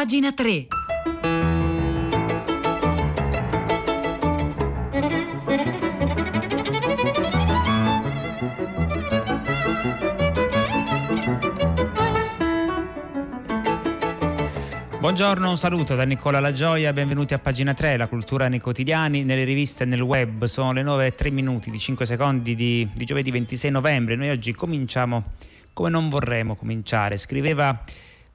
Pagina 3. Buongiorno, un saluto da Nicola La Gioia, benvenuti a pagina 3, la cultura nei quotidiani, nelle riviste e nel web. Sono le 9 e 3 minuti di 5 secondi di, di giovedì 26 novembre. Noi oggi cominciamo come non vorremmo cominciare. Scriveva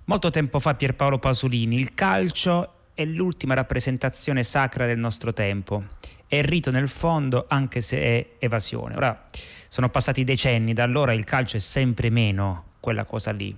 molto tempo fa Pierpaolo Pasolini, il calcio è l'ultima rappresentazione sacra del nostro tempo. È rito nel fondo anche se è evasione. Ora sono passati decenni, da allora il calcio è sempre meno quella cosa lì.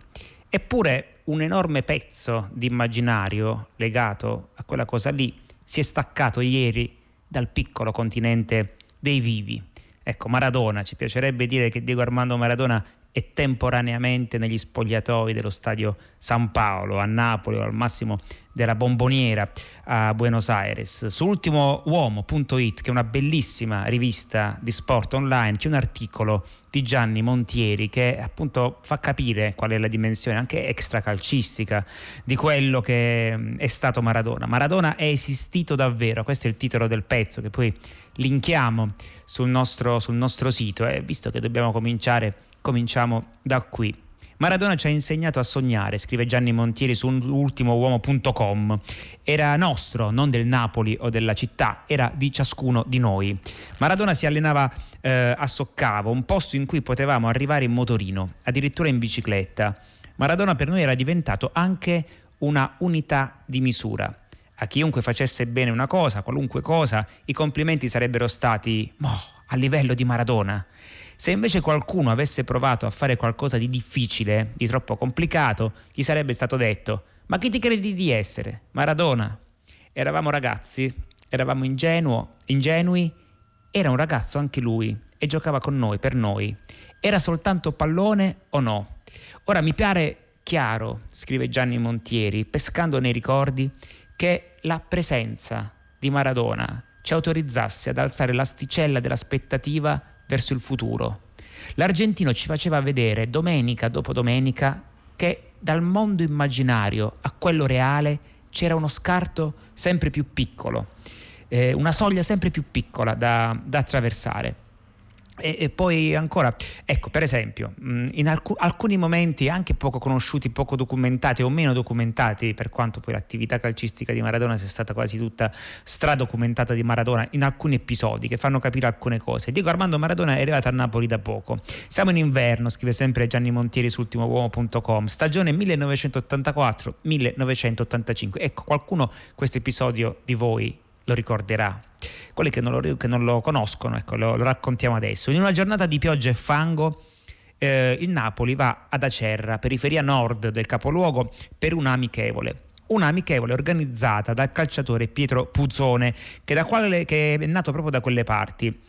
Eppure un enorme pezzo di immaginario legato a quella cosa lì si è staccato ieri dal piccolo continente dei vivi. Ecco, Maradona, ci piacerebbe dire che Diego Armando Maradona è temporaneamente negli spogliatoi dello stadio San Paolo, a Napoli o al massimo della Bomboniera a Buenos Aires. Su ultimouomo.it, che è una bellissima rivista di sport online, c'è un articolo di Gianni Montieri che appunto fa capire qual è la dimensione anche extracalcistica di quello che è stato Maradona. Maradona è esistito davvero, questo è il titolo del pezzo che poi linkiamo sul nostro, sul nostro sito e visto che dobbiamo cominciare, cominciamo da qui. Maradona ci ha insegnato a sognare, scrive Gianni Montieri su ultimouomo.com. Era nostro, non del Napoli o della città, era di ciascuno di noi. Maradona si allenava eh, a Soccavo, un posto in cui potevamo arrivare in motorino, addirittura in bicicletta. Maradona per noi era diventato anche una unità di misura. A chiunque facesse bene una cosa, qualunque cosa, i complimenti sarebbero stati oh, a livello di Maradona. Se invece qualcuno avesse provato a fare qualcosa di difficile, di troppo complicato, gli sarebbe stato detto: Ma chi ti credi di essere? Maradona. Eravamo ragazzi, eravamo ingenuo, ingenui, era un ragazzo anche lui e giocava con noi, per noi. Era soltanto pallone o no? Ora mi pare chiaro, scrive Gianni Montieri, pescando nei ricordi, che la presenza di Maradona ci autorizzasse ad alzare l'asticella dell'aspettativa verso il futuro. L'argentino ci faceva vedere domenica dopo domenica che dal mondo immaginario a quello reale c'era uno scarto sempre più piccolo, eh, una soglia sempre più piccola da, da attraversare. E, e, poi ancora, ecco, per esempio, in alc- alcuni momenti anche poco conosciuti, poco documentati o meno documentati, per quanto poi l'attività calcistica di Maradona sia stata quasi tutta stradocumentata di Maradona, in alcuni episodi che fanno capire alcune cose. Diego Armando Maradona è arrivato a Napoli da poco. Siamo in inverno, scrive sempre Gianni Montieri su ultimouomo.com, stagione 1984-1985. Ecco, qualcuno questo episodio di voi lo ricorderà. Quelli che non lo, che non lo conoscono, ecco, lo, lo, raccontiamo adesso. In una giornata di pioggia e fango, eh, il Napoli va ad Acerra, periferia nord del capoluogo, per una amichevole una amichevole organizzata dal calciatore Pietro Puzzone, che, quale, che, è nato proprio da quelle parti.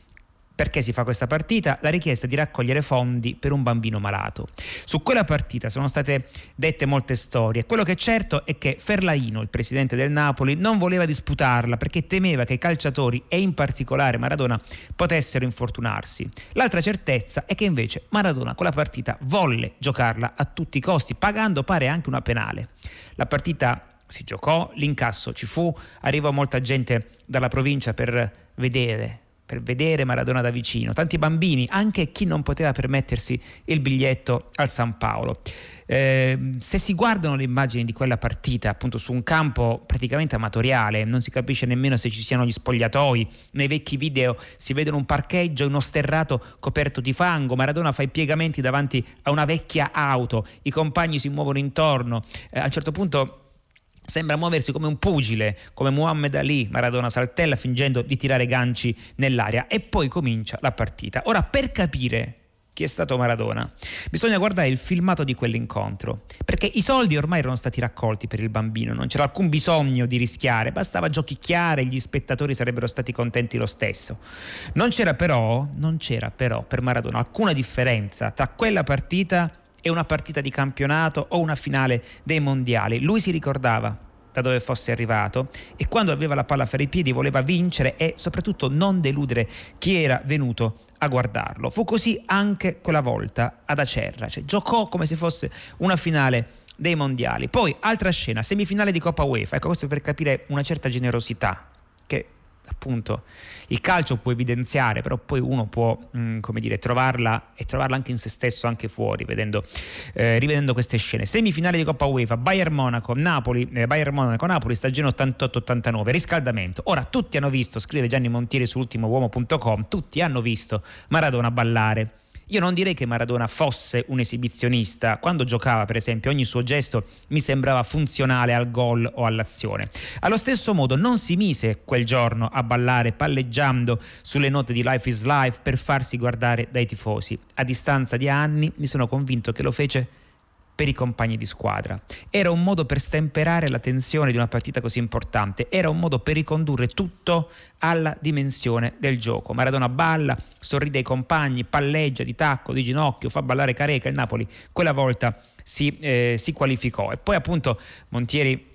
Perché si fa questa partita? La richiesta di raccogliere fondi per un bambino malato. Su quella partita sono state dette molte storie. Quello che è certo è che Ferlaino, il presidente del Napoli, non voleva disputarla perché temeva che i calciatori e in particolare Maradona potessero infortunarsi. L'altra certezza è che invece Maradona con la partita volle giocarla a tutti i costi, pagando pare anche una penale. La partita si giocò, l'incasso ci fu, arrivò molta gente dalla provincia per vedere per vedere Maradona da vicino, tanti bambini, anche chi non poteva permettersi il biglietto al San Paolo. Eh, se si guardano le immagini di quella partita appunto su un campo praticamente amatoriale, non si capisce nemmeno se ci siano gli spogliatoi, nei vecchi video si vedono un parcheggio uno sterrato coperto di fango, Maradona fa i piegamenti davanti a una vecchia auto, i compagni si muovono intorno, eh, a un certo punto Sembra muoversi come un pugile, come Muhammad Ali, Maradona saltella fingendo di tirare ganci nell'aria e poi comincia la partita. Ora per capire chi è stato Maradona. Bisogna guardare il filmato di quell'incontro, perché i soldi ormai erano stati raccolti per il bambino, non c'era alcun bisogno di rischiare, bastava giochicchiare e gli spettatori sarebbero stati contenti lo stesso. Non c'era però, non c'era però per Maradona alcuna differenza tra quella partita e una partita di campionato o una finale dei mondiali. Lui si ricordava da dove fosse arrivato e quando aveva la palla fra i piedi voleva vincere e soprattutto non deludere chi era venuto a guardarlo. Fu così anche quella volta ad Acerra, cioè giocò come se fosse una finale dei mondiali. Poi altra scena, semifinale di Coppa UEFA, ecco questo per capire una certa generosità appunto il calcio può evidenziare, però poi uno può, mh, mm, come dire, trovarla e trovarla anche in se stesso, anche fuori, vedendo, eh, rivedendo queste scene. Semifinale di Coppa UEFA, Bayern Monaco, Napoli, eh, Bayern Monaco, Napoli, stagione 88-89, riscaldamento. Ora tutti hanno visto, scrive Gianni Montieri su ultimouomo.com, tutti hanno visto Maradona ballare io non direi che Maradona fosse un esibizionista. Quando giocava, per esempio, ogni suo gesto mi sembrava funzionale al gol o all'azione. Allo stesso modo non si mise quel giorno a ballare palleggiando sulle note di Life is Life per farsi guardare dai tifosi. A distanza di anni mi sono convinto che lo fece per i compagni di squadra. Era un modo per stemperare la tensione di una partita così importante, era un modo per ricondurre tutto alla dimensione del gioco. Maradona balla, sorride ai compagni, palleggia di tacco, di ginocchio, fa ballare Careca, il Napoli quella volta si, eh, si qualificò. E poi appunto Montieri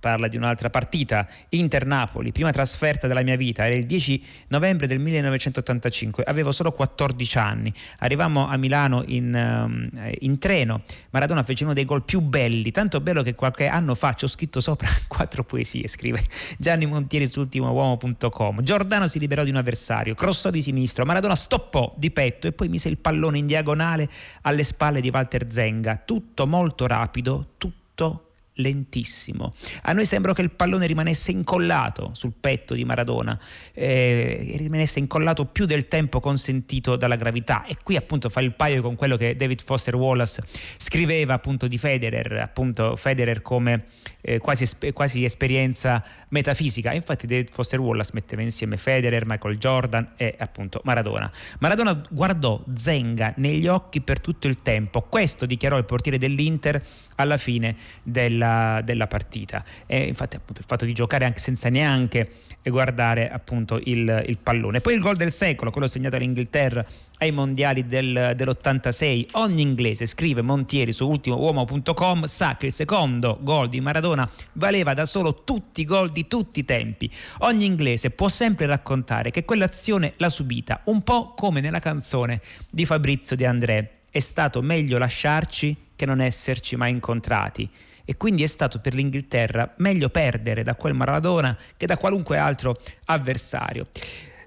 parla di un'altra partita, Inter-Napoli, prima trasferta della mia vita, era il 10 novembre del 1985, avevo solo 14 anni, arrivammo a Milano in, um, in treno, Maradona fece uno dei gol più belli, tanto bello che qualche anno fa ci ho scritto sopra quattro poesie, scrive Gianni Montieri su ultimouomo.com, Giordano si liberò di un avversario, crossò di sinistro, Maradona stoppò di petto e poi mise il pallone in diagonale alle spalle di Walter Zenga, tutto molto rapido, tutto lentissimo. A noi sembra che il pallone rimanesse incollato sul petto di Maradona, eh, rimanesse incollato più del tempo consentito dalla gravità e qui appunto fa il paio con quello che David Foster Wallace scriveva appunto di Federer, appunto Federer come eh, quasi, quasi, esperienza metafisica. Infatti David Foster Wallace metteva insieme Federer, Michael Jordan e appunto Maradona. Maradona guardò Zenga negli occhi per tutto il tempo, questo dichiarò il portiere dell'Inter alla fine della, della partita. E infatti appunto il fatto di giocare anche senza neanche guardare appunto il, il pallone. Poi il gol del secolo, quello segnato all'Inghilterra ai mondiali del, dell'86. Ogni inglese, scrive Montieri su ultimouomo.com, sa che il secondo gol di Maradona valeva da solo tutti i gol di tutti i tempi. Ogni inglese può sempre raccontare che quell'azione l'ha subita, un po' come nella canzone di Fabrizio De André. È stato meglio lasciarci che non esserci mai incontrati e quindi è stato per l'Inghilterra meglio perdere da quel Maradona che da qualunque altro avversario.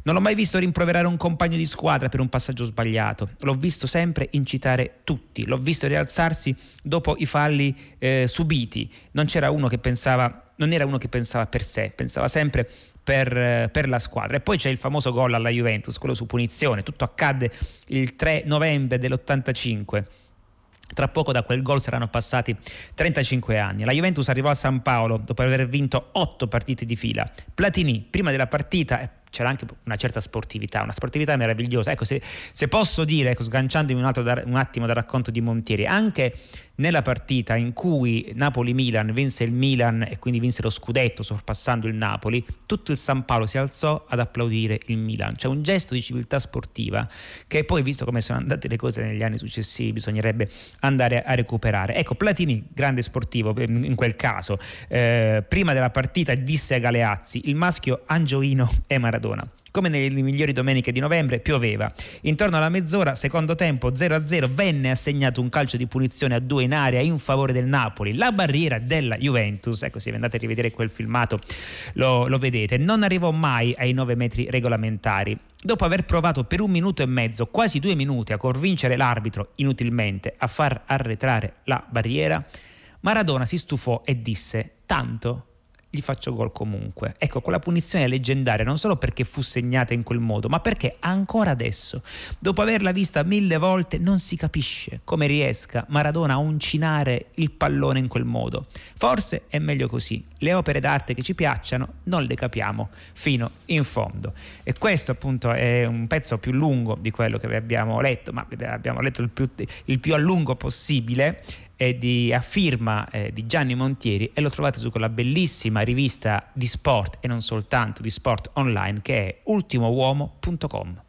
Non l'ho mai visto rimproverare un compagno di squadra per un passaggio sbagliato, l'ho visto sempre incitare tutti, l'ho visto rialzarsi dopo i falli eh, subiti, non c'era uno che pensava, non era uno che pensava per sé, pensava sempre per, eh, per, la squadra. E poi c'è il famoso gol alla Juventus, quello su punizione, tutto accadde il 3 novembre dell'85 tra poco da quel gol saranno passati 35 anni. La Juventus arrivò a San Paolo dopo aver vinto 8 partite di fila. Platini, prima della partita, c'era anche una certa sportività, una sportività meravigliosa. Ecco, se, se posso dire, ecco, sganciandomi un, da, un, attimo dal racconto di Montieri, anche nella partita in cui Napoli-Milan vinse il Milan e quindi vinse lo scudetto sorpassando il Napoli, tutto il San Paolo si alzò ad applaudire il Milan. C'è un gesto di civiltà sportiva che poi, visto come sono andate le cose negli anni successivi, bisognerebbe andare a recuperare. Ecco, Platini, grande sportivo in quel caso, eh, prima della partita disse a Galeazzi, il maschio Angioino è Maradona. Come nelle migliori domeniche di novembre pioveva. Intorno alla mezz'ora, secondo tempo 0-0, venne assegnato un calcio di punizione a due in area in favore del Napoli. La barriera della Juventus, ecco se andate a rivedere quel filmato lo, lo vedete, non arrivò mai ai 9 metri regolamentari. Dopo aver provato per un minuto e mezzo, quasi due minuti, a convincere l'arbitro inutilmente a far arretrare la barriera, Maradona si stufò e disse: Tanto gli faccio gol comunque. Ecco, quella punizione è leggendaria non solo perché fu segnata in quel modo, ma perché ancora adesso, dopo averla vista mille volte, non si capisce come riesca Maradona a uncinare il pallone in quel modo. Forse è meglio così. Le opere d'arte che ci piacciono non le capiamo fino in fondo. E questo appunto è un pezzo più lungo di quello che vi abbiamo letto, ma abbiamo letto il più, il più a lungo possibile è di, a firma eh, di Gianni Montieri e lo trovate su quella bellissima rivista di sport e non soltanto di sport online che è ultimouomo.com.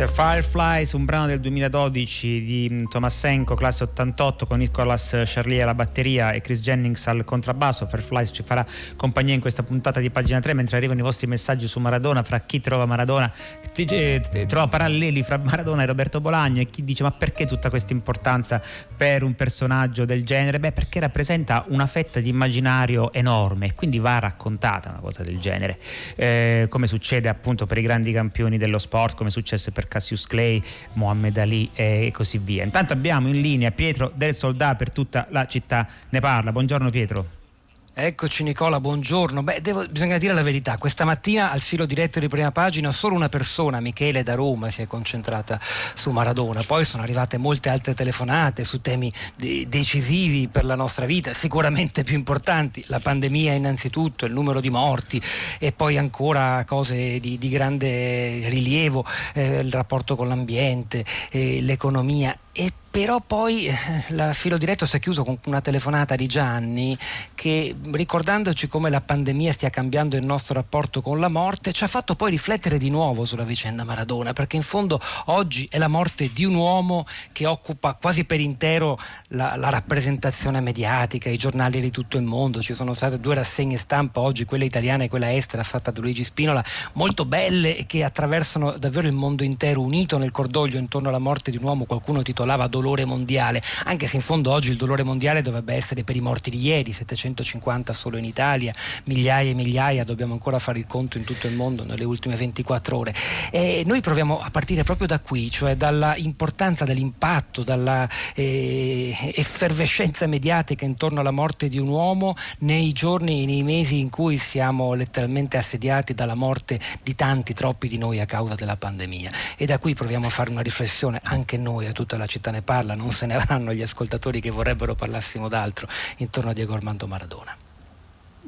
Questo è Fireflies, un brano del 2012 di mm, Tomassenko, classe 88, con Nicolas Charlier alla batteria e Chris Jennings al contrabbasso. Fireflies ci farà compagnia in questa puntata di pagina 3 mentre arrivano i vostri messaggi su Maradona, fra chi trova Maradona, eh, trova paralleli fra Maradona e Roberto Bolagno e chi dice ma perché tutta questa importanza per un personaggio del genere? Beh, perché rappresenta una fetta di immaginario enorme e quindi va raccontata una cosa del genere, eh, come succede appunto per i grandi campioni dello sport, come successe per Cassius Clay, Mohammed Ali e così via. Intanto abbiamo in linea Pietro del Soldà per tutta la città ne parla. Buongiorno Pietro. Eccoci Nicola, buongiorno. Beh, devo, bisogna dire la verità, questa mattina al filo diretto di prima pagina solo una persona, Michele da Roma, si è concentrata su Maradona, poi sono arrivate molte altre telefonate su temi de- decisivi per la nostra vita, sicuramente più importanti, la pandemia innanzitutto, il numero di morti e poi ancora cose di, di grande rilievo, eh, il rapporto con l'ambiente, eh, l'economia e però poi eh, il filo diretto si è chiuso con una telefonata di Gianni che ricordandoci come la pandemia stia cambiando il nostro rapporto con la morte ci ha fatto poi riflettere di nuovo sulla vicenda Maradona perché in fondo oggi è la morte di un uomo che occupa quasi per intero la, la rappresentazione mediatica, i giornali di tutto il mondo, ci sono state due rassegne stampa oggi, quella italiana e quella estera fatta da Luigi Spinola, molto belle e che attraversano davvero il mondo intero unito nel cordoglio intorno alla morte di un uomo, qualcuno titolava dolore mondiale, anche se in fondo oggi il dolore mondiale dovrebbe essere per i morti di ieri, 750 solo in Italia, migliaia e migliaia, dobbiamo ancora fare il conto in tutto il mondo nelle ultime 24 ore. E noi proviamo a partire proprio da qui, cioè dalla importanza, dall'impatto, dalla eh, effervescenza mediatica intorno alla morte di un uomo nei giorni, nei mesi in cui siamo letteralmente assediati dalla morte di tanti, troppi di noi a causa della pandemia. E da qui proviamo a fare una riflessione anche noi, a tutta la città ne parla, non se ne avranno gli ascoltatori che vorrebbero parlassimo d'altro intorno a Diego Armando Maradona.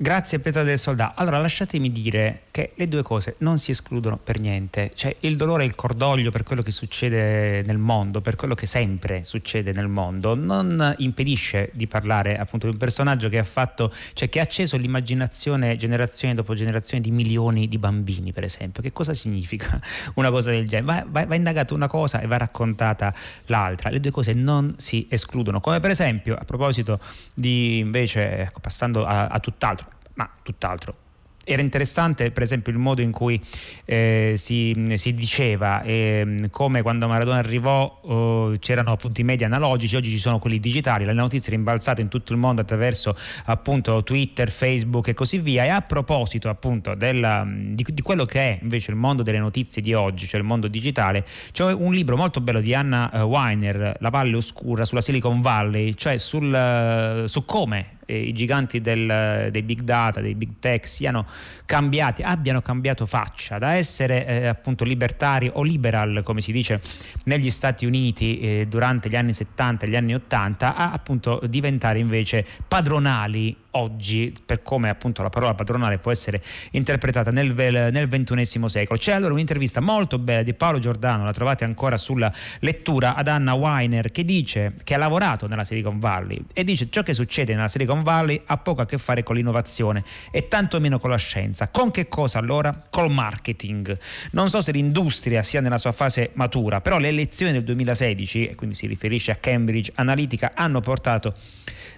Grazie Pietro del Soldà. Allora lasciatemi dire che le due cose non si escludono per niente. Cioè il dolore e il cordoglio per quello che succede nel mondo, per quello che sempre succede nel mondo, non impedisce di parlare appunto di un personaggio che ha fatto, cioè che ha acceso l'immaginazione generazione dopo generazione di milioni di bambini, per esempio. Che cosa significa una cosa del genere? Va, va, va indagata una cosa e va raccontata l'altra. Le due cose non si escludono. Come per esempio, a proposito di invece, ecco, passando a, a tutt'altro, ma tutt'altro. Era interessante per esempio il modo in cui eh, si, si, diceva eh, come quando Maradona arrivò oh, c'erano appunto i media analogici, oggi ci sono quelli digitali, le notizie rimbalzate in tutto il mondo attraverso appunto Twitter, Facebook e così via. E a proposito appunto della, di, di, quello che è invece il mondo delle notizie di oggi, cioè il mondo digitale, c'è un libro molto bello di Anna uh, Weiner, La Valle Oscura, sulla Silicon Valley, cioè sul, uh, su come eh, i giganti del, dei big data, dei big tech siano cambiati, abbiano cambiato faccia. Da essere eh, appunto libertari o liberal come si dice negli Stati Uniti eh, durante gli anni 70 e gli anni 80 a appunto diventare invece padronali oggi per come appunto la parola padronale può essere interpretata nel, nel XXI secolo. C'è allora un'intervista molto bella di Paolo Giordano, la trovate ancora sulla lettura ad Anna Weiner che dice che ha lavorato nella Silicon Valley e dice ciò che succede nella Silicon Valley ha poco a che fare con l'innovazione e tantomeno con la scienza. Con che cosa allora? Col marketing. Non so se l'industria sia nella sua fase matura, però le elezioni del 2016, e quindi si riferisce a Cambridge Analytica, hanno portato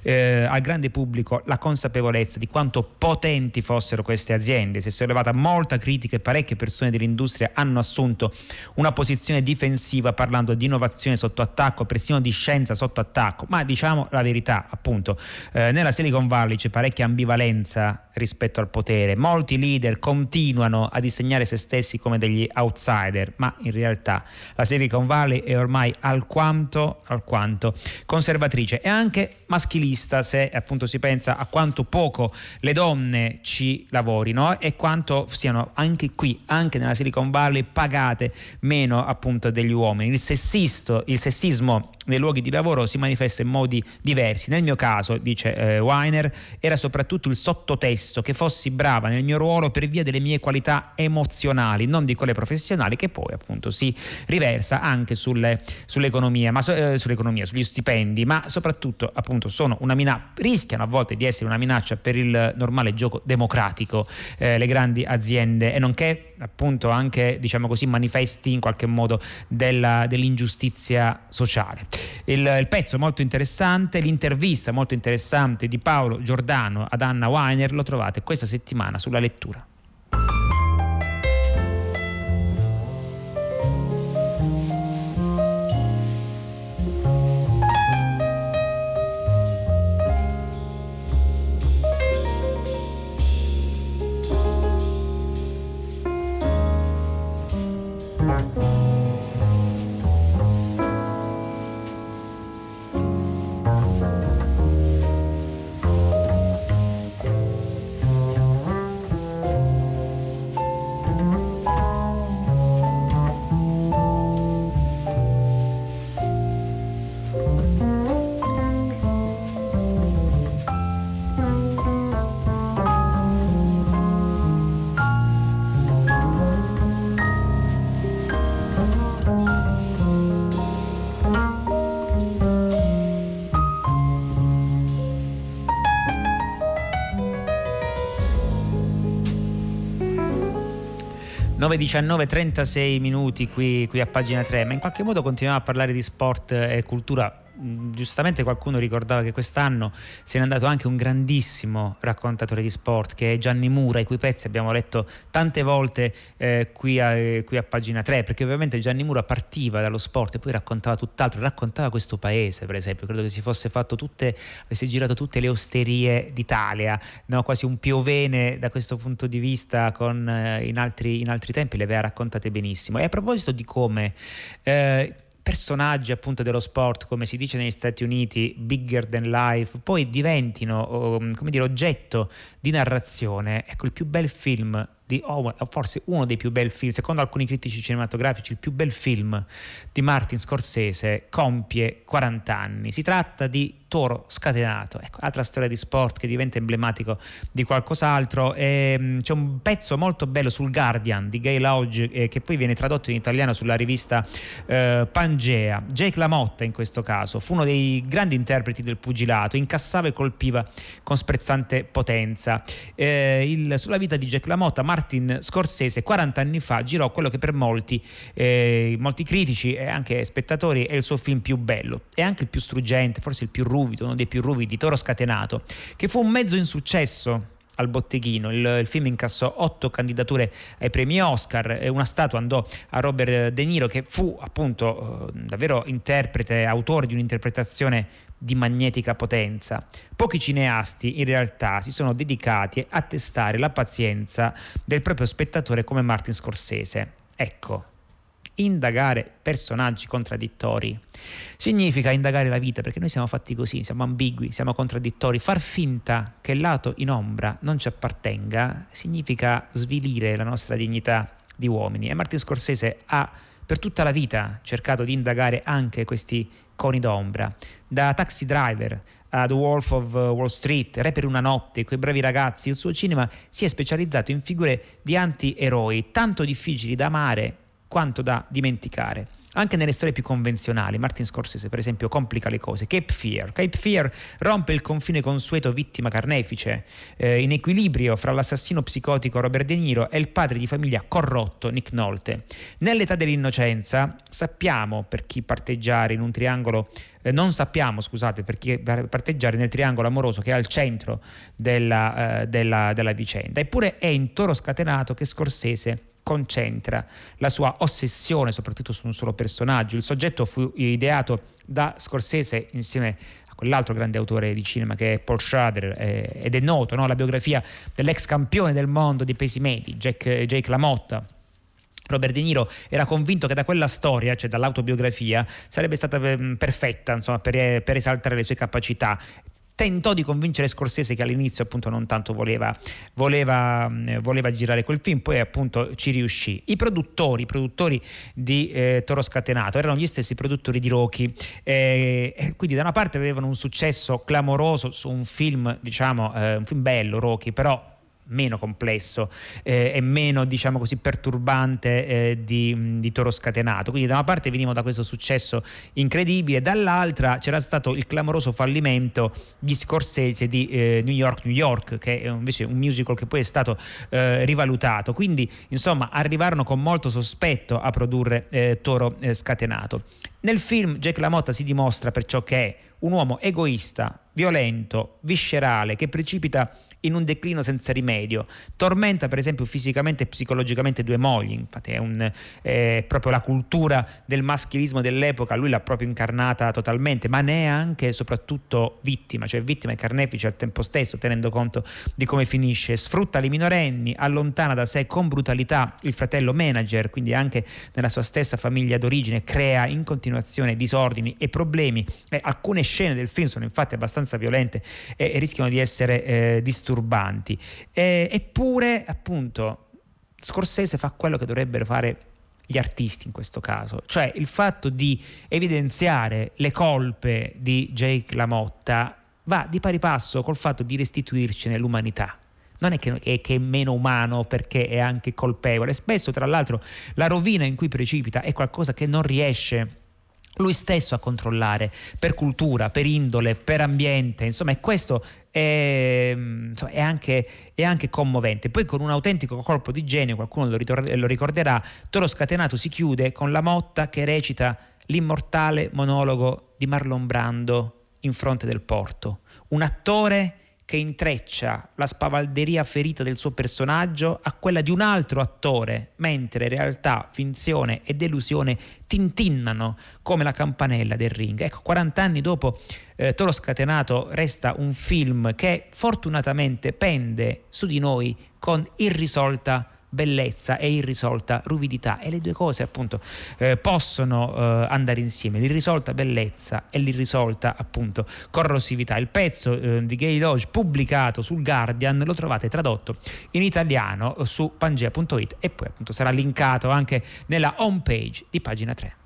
eh, al grande pubblico la consapevolezza di quanto potenti fossero queste aziende. Si è sollevata molta critica e parecchie persone dell'industria hanno assunto una posizione difensiva parlando di innovazione sotto attacco, persino di scienza sotto attacco, ma diciamo la verità, appunto, eh, nella Silicon Valley c'è parecchia ambivalenza rispetto al potere. Molti leader continuano a disegnare se stessi come degli outsider, ma in realtà la Silicon Valley è ormai alquanto, alquanto conservatrice e anche maschilista se appunto si pensa a quanto poco le donne ci lavorino e quanto siano anche qui, anche nella Silicon Valley, pagate meno appunto degli uomini. Il, sessisto, il sessismo nei luoghi di lavoro si manifesta in modi diversi. Nel mio caso, dice eh, Weiner, era soprattutto il sottotesto che fossi brava nel mio ruolo per via delle mie qualità emozionali, non di quelle professionali, che poi appunto si riversa anche sulle, sull'economia, ma, eh, sull'economia, sugli stipendi, ma soprattutto appunto sono una minaccia, rischiano a volte di essere una minaccia per il normale gioco democratico, eh, le grandi aziende e nonché appunto anche diciamo così manifesti in qualche modo della, dell'ingiustizia sociale. Il, il pezzo molto interessante, l'intervista molto interessante di Paolo Giordano ad Anna Weiner lo trovate questa settimana sulla lettura. 9.19, 36 minuti qui, qui, a pagina 3, ma in qualche modo continuiamo a parlare di sport e cultura giustamente qualcuno ricordava che quest'anno se n'è andato anche un grandissimo raccontatore di sport che è Gianni Mura, i cui pezzi abbiamo letto tante volte eh, qui, a, eh, qui, a, pagina 3, perché ovviamente Gianni Mura partiva dallo sport e poi raccontava tutt'altro, raccontava questo paese per esempio, credo che si fosse fatto tutte, avesse girato tutte le osterie d'Italia, no? quasi un piovene da questo punto di vista con, eh, in, altri, in, altri, tempi, le aveva raccontate benissimo. E a proposito di come... Eh, personaggi appunto dello sport, come si dice negli Stati Uniti, bigger than life, poi diventino come dire, oggetto di narrazione. Ecco, il più bel film di Owen, forse uno dei più bei film, secondo alcuni critici cinematografici, il più bel film di Martin Scorsese compie 40 anni. Si tratta di Toro Scatenato, ecco, altra storia di sport che diventa emblematico di qualcos'altro. E, ehm, c'è un pezzo molto bello sul Guardian di Gay Lodge eh, che poi viene tradotto in italiano sulla rivista eh, Pangea. Jake LaMotta in questo caso fu uno dei grandi interpreti del pugilato, incassava e colpiva con sprezzante potenza. Eh, il, sulla vita di Jake LaMotta, Martin Scorsese 40 anni fa girò quello che per molti, eh, molti critici e anche spettatori è il suo film più bello. E anche il più struggente, forse il più ruvido uno dei più ruvidi, Toro Scatenato, che fu un mezzo insuccesso al botteghino. Il, il, film incassò otto candidature ai premi Oscar e una statua andò a Robert De Niro che fu appunto eh, davvero interprete, autore di un'interpretazione di magnetica potenza. Pochi cineasti in realtà si sono dedicati a testare la pazienza del proprio spettatore come Martin Scorsese. Ecco, indagare personaggi contraddittori. Significa indagare la vita perché noi siamo fatti così, siamo ambigui, siamo contraddittori. Far finta che il lato in ombra non ci appartenga significa svilire la nostra dignità di uomini. E Martin Scorsese ha per tutta la vita cercato di indagare anche questi coni d'ombra. Da taxi driver a The Wolf of Wall Street, Re per una notte, quei bravi ragazzi, il suo cinema si è specializzato in figure di anti-eroi, tanto difficili da amare quanto da dimenticare. Anche nelle storie più convenzionali, Martin Scorsese per esempio complica le cose. Cape Fear. Cape Fear rompe il confine consueto vittima carnefice, eh, in equilibrio fra l'assassino psicotico Robert De Niro e il padre di famiglia corrotto Nick Nolte. Nell'età dell'innocenza sappiamo per chi parteggiare in un triangolo eh, non sappiamo, scusate, per chi parteggiare nel triangolo amoroso che è al centro della, eh, della, della vicenda. Eppure è in toro scatenato che Scorsese concentra la sua ossessione soprattutto su un solo personaggio. Il soggetto fu ideato da Scorsese insieme a quell'altro grande autore di cinema che è Paul Schrader eh, ed è noto, no? la biografia dell'ex campione del mondo dei pesi medi, Jack, Jake LaMotta. Robert De Niro era convinto che da quella storia, cioè dall'autobiografia, sarebbe stata mm, perfetta insomma, per, per esaltare le sue capacità tentò di convincere Scorsese che all'inizio appunto non tanto voleva, voleva, voleva, girare quel film, poi appunto ci riuscì. I produttori, i produttori di eh, Toro Scatenato erano gli stessi produttori di Rocky, eh, quindi da una parte avevano un successo clamoroso su un film, diciamo, eh, un film bello Rocky, però meno complesso eh, e meno diciamo così perturbante eh, di, di, Toro Scatenato. Quindi da una parte venivamo da questo successo incredibile dall'altra c'era stato il clamoroso fallimento di Scorsese di eh, New York New York che è invece un musical che poi è stato eh, rivalutato. Quindi insomma arrivarono con molto sospetto a produrre eh, Toro eh, Scatenato. Nel film Jack LaMotta si dimostra per ciò che è un uomo egoista, violento, viscerale, che precipita in un declino senza rimedio. Tormenta per esempio fisicamente e psicologicamente due mogli, infatti è, un, è proprio la cultura del maschilismo dell'epoca, lui l'ha proprio incarnata totalmente, ma ne è anche e soprattutto vittima, cioè vittima e carnefice al tempo stesso, tenendo conto di come finisce. Sfrutta le minorenni, allontana da sé con brutalità il fratello manager, quindi anche nella sua stessa famiglia d'origine, crea in continuazione disordini e problemi. Eh, alcune scene del film sono infatti abbastanza violente e, e rischiano di essere eh, disturbate disturbanti. Eh, eppure, appunto, Scorsese fa quello che dovrebbero fare gli artisti in questo caso, cioè il fatto di evidenziare le colpe di Jake LaMotta va di pari passo col fatto di restituircene l'umanità. Non è che, che, che, è meno umano perché è anche colpevole, spesso tra l'altro la rovina in cui precipita è qualcosa che non riesce lui stesso a controllare per cultura, per indole, per ambiente, insomma, e questo è, insomma, è, anche, è, anche, commovente. Poi con un autentico colpo di genio, qualcuno lo, lo ricorderà, Toro Scatenato si chiude con la motta che recita l'immortale monologo di Marlon Brando in fronte del porto. Un attore che intreccia la spavalderia ferita del suo personaggio a quella di un altro attore, mentre realtà, finzione e delusione tintinnano come la campanella del ring. Ecco, 40 anni dopo eh, Toro Scatenato resta un film che fortunatamente pende su di noi con irrisolta bellezza e irrisolta ruvidità e le due cose appunto eh, possono eh, andare insieme, l'irrisolta bellezza e l'irrisolta appunto corrosività. Il pezzo eh, di Gay Lodge pubblicato sul Guardian lo trovate tradotto in italiano su pangea.it e poi appunto sarà linkato anche nella home page di pagina 3.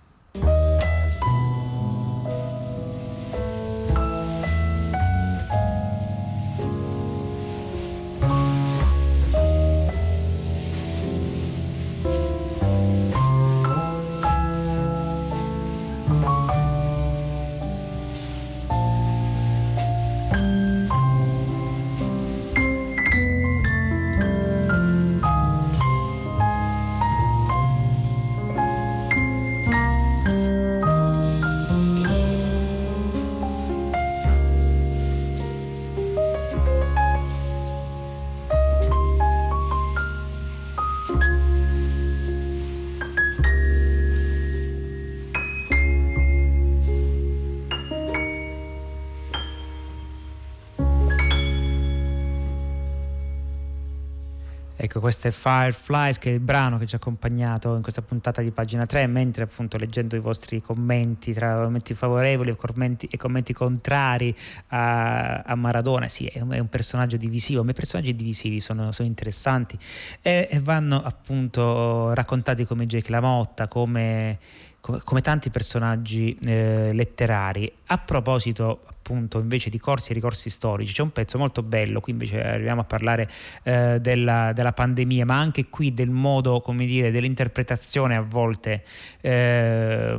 È Fireflies, che è il brano che ci ha accompagnato in questa puntata di pagina 3, mentre appunto leggendo i vostri commenti, tra commenti favorevoli commenti, e commenti contrari a, a, Maradona, sì, è un, è un, personaggio divisivo, ma i personaggi divisivi sono, sono interessanti e, e, vanno appunto raccontati come Jake LaMotta, come, come tanti personaggi eh, letterari. A proposito appunto invece di corsi e ricorsi storici. C'è un pezzo molto bello, qui invece arriviamo a parlare eh, della, della, pandemia, ma anche qui del modo, come dire, dell'interpretazione a volte, eh,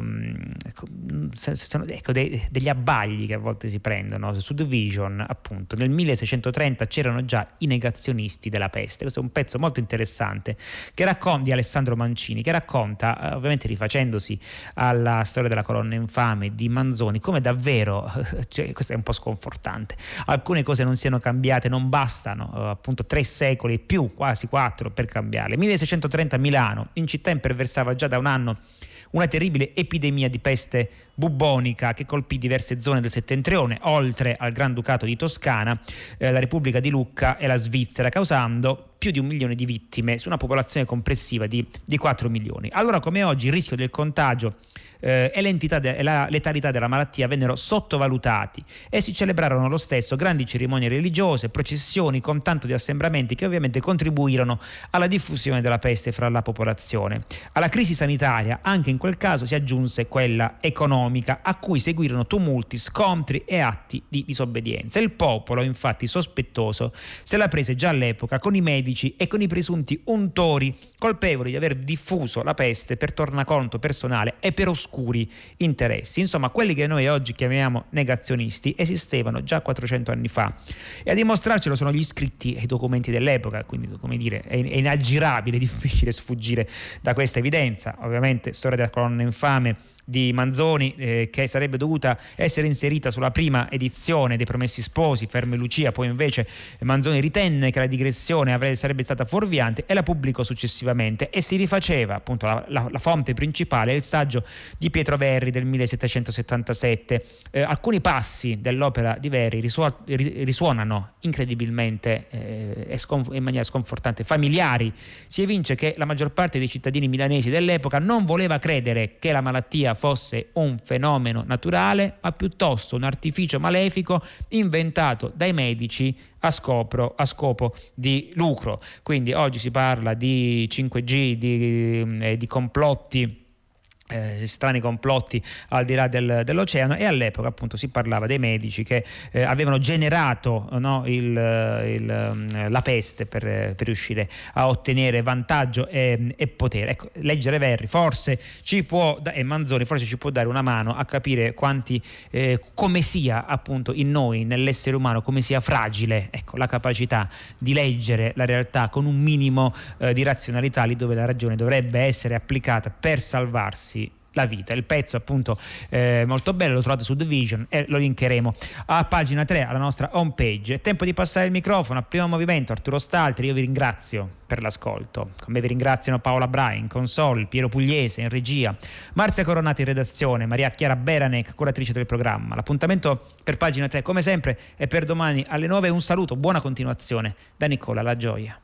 ecco, dei, degli abbagli che a volte si prendono. Su The Vision, appunto, nel 1630 c'erano già i negazionisti della peste. Questo è un pezzo molto interessante che racconta, di Alessandro Mancini, che racconta, eh, ovviamente rifacendosi alla storia della colonna infame di Manzoni, come davvero cioè, questo è un po' sconfortante. Alcune cose non siano cambiate, non bastano eh, appunto tre secoli e più, quasi quattro, per cambiarle. 1630 a Milano, in città imperversava già da un anno una terribile epidemia di peste bubbonica che colpì diverse zone del settentrione, oltre al Granducato di Toscana, eh, la Repubblica di Lucca e la Svizzera, causando più di un milione di vittime su una popolazione complessiva di, di 4 milioni. Allora come oggi il rischio del contagio eh, e, de- e, la letalità della malattia vennero sottovalutati e si celebrarono lo stesso grandi cerimonie religiose, processioni con tanto di assembramenti che ovviamente contribuirono alla diffusione della peste fra la popolazione. Alla crisi sanitaria anche in quel caso si aggiunse quella economica a cui seguirono tumulti, scontri e atti di disobbedienza. Il popolo infatti sospettoso se la prese già all'epoca con i medici e con i presunti untori colpevoli di aver diffuso la peste per tornaconto personale e per oscuri interessi. Insomma, quelli che noi oggi chiamiamo negazionisti esistevano già 400 anni fa e a dimostrarcelo sono gli scritti e i documenti dell'epoca, quindi come dire, è inaggirabile, difficile sfuggire da questa evidenza. Ovviamente storia della colonna infame di Manzoni eh, che sarebbe dovuta essere inserita sulla prima edizione dei Promessi Sposi, Ferme Lucia, poi invece Manzoni ritenne che la digressione avrebbe, sarebbe stata fuorviante e la pubblicò successivamente e si rifaceva appunto la, la, la fonte principale, il saggio di Pietro Verri del 1777. Eh, alcuni passi dell'opera di Verri risuo- risuonano incredibilmente eh, sconf- in maniera sconfortante, familiari. Si evince che la maggior parte dei cittadini milanesi dell'epoca non voleva credere che la malattia fosse un fenomeno naturale, ma piuttosto un artificio malefico inventato dai medici a, scopro, a scopo di lucro. Quindi oggi si parla di 5G, di, eh, di complotti eh, strani complotti al di là del, dell'oceano e all'epoca appunto si parlava dei medici che eh, avevano generato no, il, il, mm, la peste per, per, riuscire a ottenere vantaggio e, e potere. Ecco, leggere Verri forse ci può, e Manzoni forse ci può dare una mano a capire quanti, eh, come sia appunto in noi, nell'essere umano, come sia fragile ecco, la capacità di leggere la realtà con un minimo eh, di razionalità lì dove la ragione dovrebbe essere applicata per salvarsi la vita. Il pezzo appunto eh, molto bello, lo trovate su The Vision e lo linkeremo a pagina 3 alla nostra home page. È tempo di passare il microfono a primo movimento, Arturo Staltri, io vi ringrazio per l'ascolto. Con me vi ringraziano Paola Brain, console, Piero Pugliese in regia, Marzia Coronati in redazione, Maria Chiara Beranec, curatrice del programma. L'appuntamento per pagina 3 come sempre è per domani alle 9. Un saluto, buona continuazione da Nicola La Gioia.